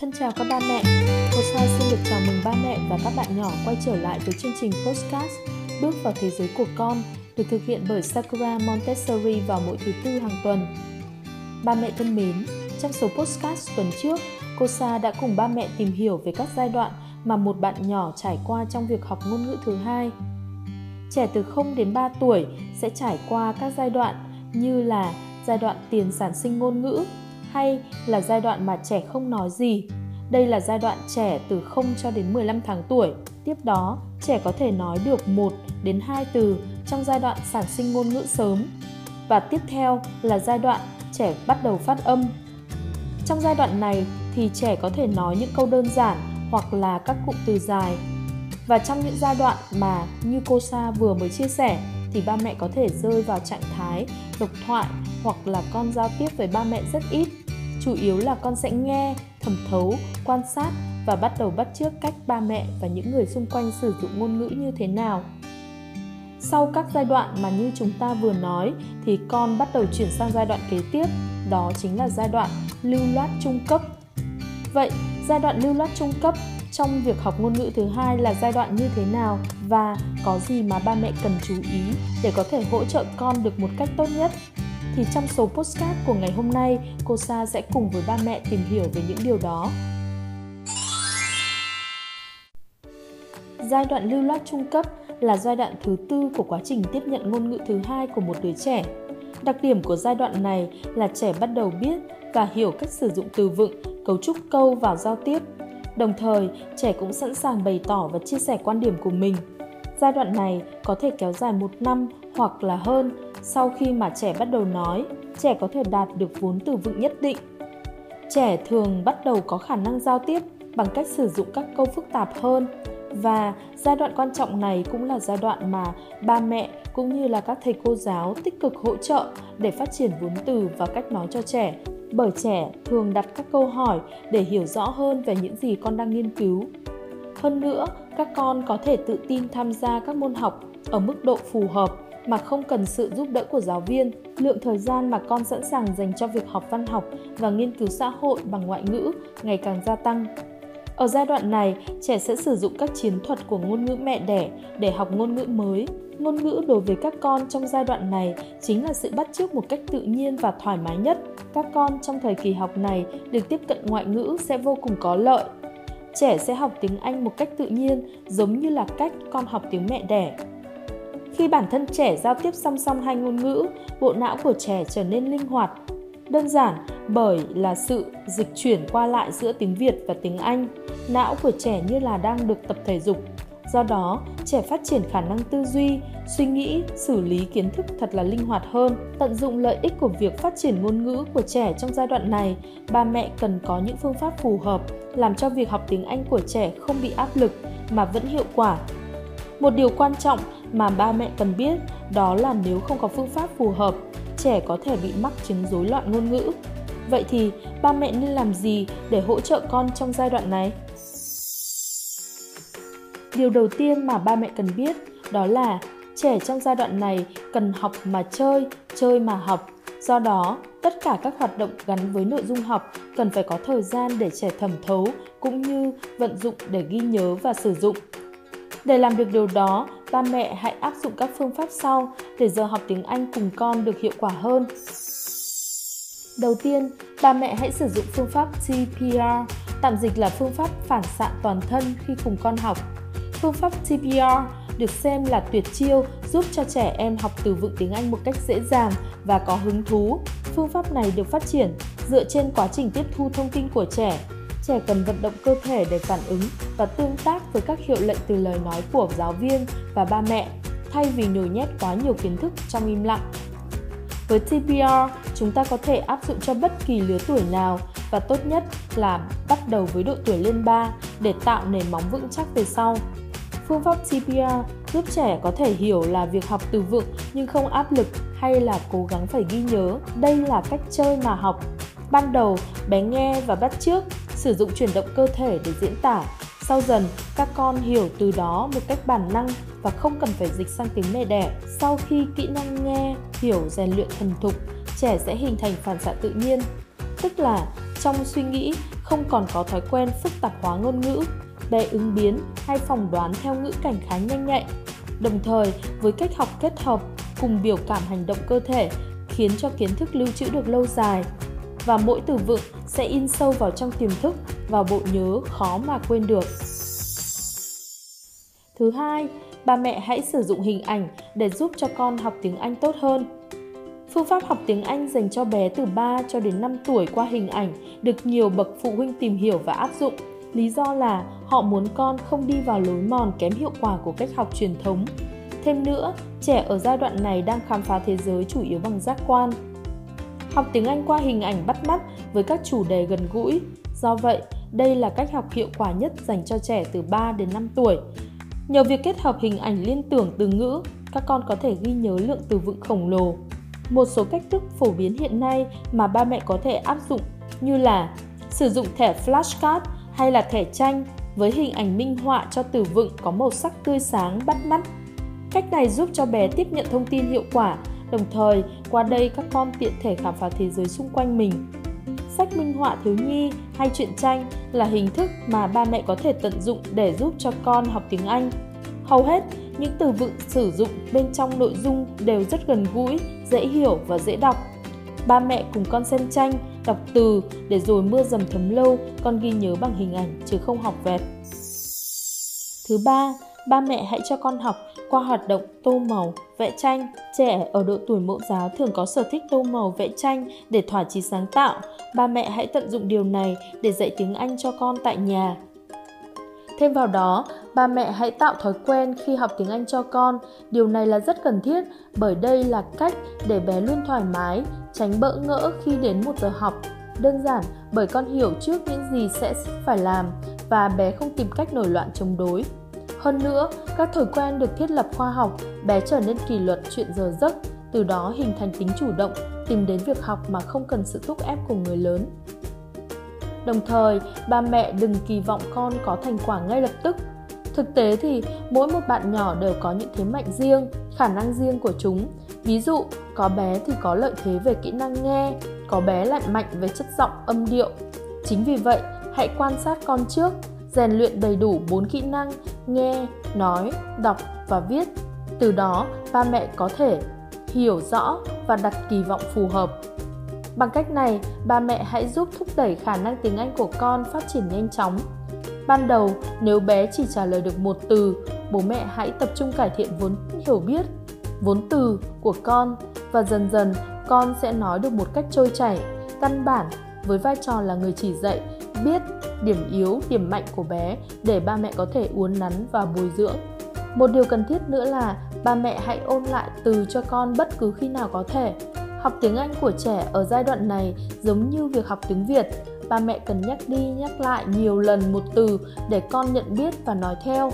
Thân chào các ba mẹ, cô Sai xin được chào mừng ba mẹ và các bạn nhỏ quay trở lại với chương trình Postcast Bước vào thế giới của con được thực hiện bởi Sakura Montessori vào mỗi thứ tư hàng tuần. Ba mẹ thân mến, trong số Postcast tuần trước, cô Sa đã cùng ba mẹ tìm hiểu về các giai đoạn mà một bạn nhỏ trải qua trong việc học ngôn ngữ thứ hai. Trẻ từ 0 đến 3 tuổi sẽ trải qua các giai đoạn như là giai đoạn tiền sản sinh ngôn ngữ, hay là giai đoạn mà trẻ không nói gì. Đây là giai đoạn trẻ từ 0 cho đến 15 tháng tuổi. Tiếp đó, trẻ có thể nói được 1 đến 2 từ trong giai đoạn sản sinh ngôn ngữ sớm. Và tiếp theo là giai đoạn trẻ bắt đầu phát âm. Trong giai đoạn này thì trẻ có thể nói những câu đơn giản hoặc là các cụm từ dài. Và trong những giai đoạn mà như cô Sa vừa mới chia sẻ thì ba mẹ có thể rơi vào trạng thái độc thoại hoặc là con giao tiếp với ba mẹ rất ít. Chủ yếu là con sẽ nghe, thẩm thấu, quan sát và bắt đầu bắt chước cách ba mẹ và những người xung quanh sử dụng ngôn ngữ như thế nào. Sau các giai đoạn mà như chúng ta vừa nói, thì con bắt đầu chuyển sang giai đoạn kế tiếp, đó chính là giai đoạn lưu loát trung cấp. Vậy, giai đoạn lưu loát trung cấp trong việc học ngôn ngữ thứ hai là giai đoạn như thế nào và có gì mà ba mẹ cần chú ý để có thể hỗ trợ con được một cách tốt nhất thì trong số postcard của ngày hôm nay, cô Sa sẽ cùng với ba mẹ tìm hiểu về những điều đó. Giai đoạn lưu loát trung cấp là giai đoạn thứ tư của quá trình tiếp nhận ngôn ngữ thứ hai của một đứa trẻ. Đặc điểm của giai đoạn này là trẻ bắt đầu biết và hiểu cách sử dụng từ vựng, cấu trúc câu vào giao tiếp. Đồng thời, trẻ cũng sẵn sàng bày tỏ và chia sẻ quan điểm của mình. Giai đoạn này có thể kéo dài một năm hoặc là hơn sau khi mà trẻ bắt đầu nói, trẻ có thể đạt được vốn từ vựng nhất định. Trẻ thường bắt đầu có khả năng giao tiếp bằng cách sử dụng các câu phức tạp hơn và giai đoạn quan trọng này cũng là giai đoạn mà ba mẹ cũng như là các thầy cô giáo tích cực hỗ trợ để phát triển vốn từ và cách nói cho trẻ bởi trẻ thường đặt các câu hỏi để hiểu rõ hơn về những gì con đang nghiên cứu hơn nữa, các con có thể tự tin tham gia các môn học ở mức độ phù hợp mà không cần sự giúp đỡ của giáo viên. Lượng thời gian mà con sẵn sàng dành cho việc học văn học và nghiên cứu xã hội bằng ngoại ngữ ngày càng gia tăng. Ở giai đoạn này, trẻ sẽ sử dụng các chiến thuật của ngôn ngữ mẹ đẻ để học ngôn ngữ mới. Ngôn ngữ đối với các con trong giai đoạn này chính là sự bắt chước một cách tự nhiên và thoải mái nhất. Các con trong thời kỳ học này được tiếp cận ngoại ngữ sẽ vô cùng có lợi. Trẻ sẽ học tiếng Anh một cách tự nhiên, giống như là cách con học tiếng mẹ đẻ. Khi bản thân trẻ giao tiếp song song hai ngôn ngữ, bộ não của trẻ trở nên linh hoạt. Đơn giản bởi là sự dịch chuyển qua lại giữa tiếng Việt và tiếng Anh. Não của trẻ như là đang được tập thể dục. Do đó, trẻ phát triển khả năng tư duy, suy nghĩ, xử lý kiến thức thật là linh hoạt hơn. Tận dụng lợi ích của việc phát triển ngôn ngữ của trẻ trong giai đoạn này, ba mẹ cần có những phương pháp phù hợp làm cho việc học tiếng Anh của trẻ không bị áp lực mà vẫn hiệu quả. Một điều quan trọng mà ba mẹ cần biết đó là nếu không có phương pháp phù hợp, trẻ có thể bị mắc chứng rối loạn ngôn ngữ. Vậy thì ba mẹ nên làm gì để hỗ trợ con trong giai đoạn này? Điều đầu tiên mà ba mẹ cần biết đó là trẻ trong giai đoạn này cần học mà chơi, chơi mà học. Do đó, tất cả các hoạt động gắn với nội dung học cần phải có thời gian để trẻ thẩm thấu cũng như vận dụng để ghi nhớ và sử dụng. Để làm được điều đó, ba mẹ hãy áp dụng các phương pháp sau để giờ học tiếng Anh cùng con được hiệu quả hơn. Đầu tiên, ba mẹ hãy sử dụng phương pháp TPR, tạm dịch là phương pháp phản xạ toàn thân khi cùng con học. Phương pháp TPR được xem là tuyệt chiêu giúp cho trẻ em học từ vựng tiếng Anh một cách dễ dàng và có hứng thú. Phương pháp này được phát triển dựa trên quá trình tiếp thu thông tin của trẻ trẻ cần vận động cơ thể để phản ứng và tương tác với các hiệu lệnh từ lời nói của giáo viên và ba mẹ, thay vì nhồi nhét quá nhiều kiến thức trong im lặng. Với TPR, chúng ta có thể áp dụng cho bất kỳ lứa tuổi nào và tốt nhất là bắt đầu với độ tuổi lên 3 để tạo nền móng vững chắc về sau. Phương pháp TPR giúp trẻ có thể hiểu là việc học từ vựng nhưng không áp lực hay là cố gắng phải ghi nhớ. Đây là cách chơi mà học. Ban đầu, bé nghe và bắt chước sử dụng chuyển động cơ thể để diễn tả. Sau dần, các con hiểu từ đó một cách bản năng và không cần phải dịch sang tiếng mẹ đẻ. Sau khi kỹ năng nghe, hiểu, rèn luyện thuần thục, trẻ sẽ hình thành phản xạ tự nhiên. Tức là trong suy nghĩ không còn có thói quen phức tạp hóa ngôn ngữ, bé ứng biến hay phỏng đoán theo ngữ cảnh khá nhanh nhạy. Đồng thời, với cách học kết hợp cùng biểu cảm hành động cơ thể khiến cho kiến thức lưu trữ được lâu dài và mỗi từ vựng sẽ in sâu vào trong tiềm thức và bộ nhớ khó mà quên được. Thứ hai, ba mẹ hãy sử dụng hình ảnh để giúp cho con học tiếng Anh tốt hơn. Phương pháp học tiếng Anh dành cho bé từ 3 cho đến 5 tuổi qua hình ảnh được nhiều bậc phụ huynh tìm hiểu và áp dụng. Lý do là họ muốn con không đi vào lối mòn kém hiệu quả của cách học truyền thống. Thêm nữa, trẻ ở giai đoạn này đang khám phá thế giới chủ yếu bằng giác quan. Học tiếng Anh qua hình ảnh bắt mắt với các chủ đề gần gũi. Do vậy, đây là cách học hiệu quả nhất dành cho trẻ từ 3 đến 5 tuổi. Nhờ việc kết hợp hình ảnh liên tưởng từ ngữ, các con có thể ghi nhớ lượng từ vựng khổng lồ. Một số cách thức phổ biến hiện nay mà ba mẹ có thể áp dụng như là sử dụng thẻ flashcard hay là thẻ tranh với hình ảnh minh họa cho từ vựng có màu sắc tươi sáng bắt mắt. Cách này giúp cho bé tiếp nhận thông tin hiệu quả, đồng thời qua đây các con tiện thể khám phá thế giới xung quanh mình. Sách minh họa thiếu nhi hay truyện tranh là hình thức mà ba mẹ có thể tận dụng để giúp cho con học tiếng Anh. Hầu hết, những từ vựng sử dụng bên trong nội dung đều rất gần gũi, dễ hiểu và dễ đọc. Ba mẹ cùng con xem tranh, đọc từ để rồi mưa dầm thấm lâu, con ghi nhớ bằng hình ảnh chứ không học vẹt. Thứ ba, ba mẹ hãy cho con học qua hoạt động tô màu, vẽ tranh. Trẻ ở độ tuổi mẫu giáo thường có sở thích tô màu, vẽ tranh để thỏa chí sáng tạo. Ba mẹ hãy tận dụng điều này để dạy tiếng Anh cho con tại nhà. Thêm vào đó, ba mẹ hãy tạo thói quen khi học tiếng Anh cho con. Điều này là rất cần thiết bởi đây là cách để bé luôn thoải mái, tránh bỡ ngỡ khi đến một giờ học. Đơn giản bởi con hiểu trước những gì sẽ phải làm và bé không tìm cách nổi loạn chống đối. Hơn nữa, các thói quen được thiết lập khoa học, bé trở nên kỷ luật chuyện giờ giấc, từ đó hình thành tính chủ động, tìm đến việc học mà không cần sự thúc ép của người lớn. Đồng thời, ba mẹ đừng kỳ vọng con có thành quả ngay lập tức. Thực tế thì mỗi một bạn nhỏ đều có những thế mạnh riêng, khả năng riêng của chúng. Ví dụ, có bé thì có lợi thế về kỹ năng nghe, có bé lại mạnh về chất giọng, âm điệu. Chính vì vậy, hãy quan sát con trước, rèn luyện đầy đủ 4 kỹ năng nghe, nói, đọc và viết. Từ đó, ba mẹ có thể hiểu rõ và đặt kỳ vọng phù hợp Bằng cách này, ba mẹ hãy giúp thúc đẩy khả năng tiếng Anh của con phát triển nhanh chóng. Ban đầu, nếu bé chỉ trả lời được một từ, bố mẹ hãy tập trung cải thiện vốn hiểu biết, vốn từ của con và dần dần con sẽ nói được một cách trôi chảy, căn bản với vai trò là người chỉ dạy, điểm yếu, điểm mạnh của bé để ba mẹ có thể uốn nắn và bồi dưỡng. Một điều cần thiết nữa là ba mẹ hãy ôn lại từ cho con bất cứ khi nào có thể Học tiếng Anh của trẻ ở giai đoạn này giống như việc học tiếng Việt, ba mẹ cần nhắc đi nhắc lại nhiều lần một từ để con nhận biết và nói theo.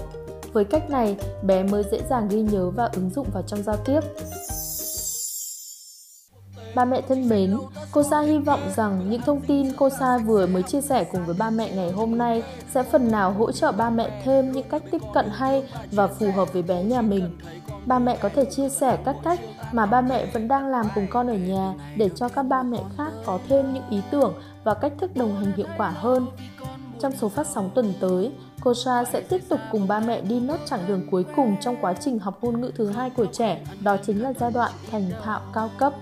Với cách này, bé mới dễ dàng ghi nhớ và ứng dụng vào trong giao tiếp. Ba mẹ thân mến, cô Sa hy vọng rằng những thông tin cô Sa vừa mới chia sẻ cùng với ba mẹ ngày hôm nay sẽ phần nào hỗ trợ ba mẹ thêm những cách tiếp cận hay và phù hợp với bé nhà mình. Ba mẹ có thể chia sẻ các cách mà ba mẹ vẫn đang làm cùng con ở nhà để cho các ba mẹ khác có thêm những ý tưởng và cách thức đồng hành hiệu quả hơn. Trong số phát sóng tuần tới, cô Sa sẽ tiếp tục cùng ba mẹ đi nốt chặng đường cuối cùng trong quá trình học ngôn ngữ thứ hai của trẻ, đó chính là giai đoạn thành thạo cao cấp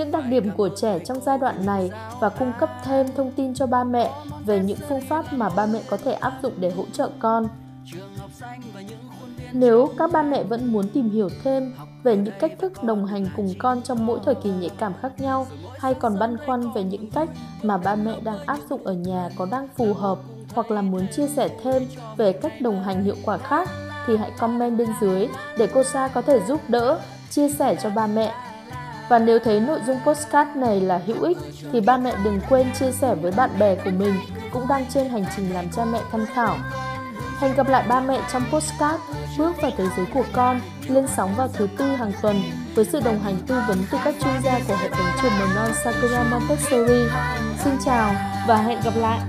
những đặc điểm của trẻ trong giai đoạn này và cung cấp thêm thông tin cho ba mẹ về những phương pháp mà ba mẹ có thể áp dụng để hỗ trợ con. Nếu các ba mẹ vẫn muốn tìm hiểu thêm về những cách thức đồng hành cùng con trong mỗi thời kỳ nhạy cảm khác nhau hay còn băn khoăn về những cách mà ba mẹ đang áp dụng ở nhà có đang phù hợp hoặc là muốn chia sẻ thêm về cách đồng hành hiệu quả khác thì hãy comment bên dưới để cô Sa có thể giúp đỡ, chia sẻ cho ba mẹ và nếu thấy nội dung postcard này là hữu ích, thì ba mẹ đừng quên chia sẻ với bạn bè của mình, cũng đang trên hành trình làm cha mẹ tham khảo. Hẹn gặp lại ba mẹ trong postcard, Bước vào thế giới của con, lên sóng vào thứ tư hàng tuần, với sự đồng hành tư vấn từ các chuyên gia của hệ thống trường mầm non Sakura Montessori. Xin chào và hẹn gặp lại!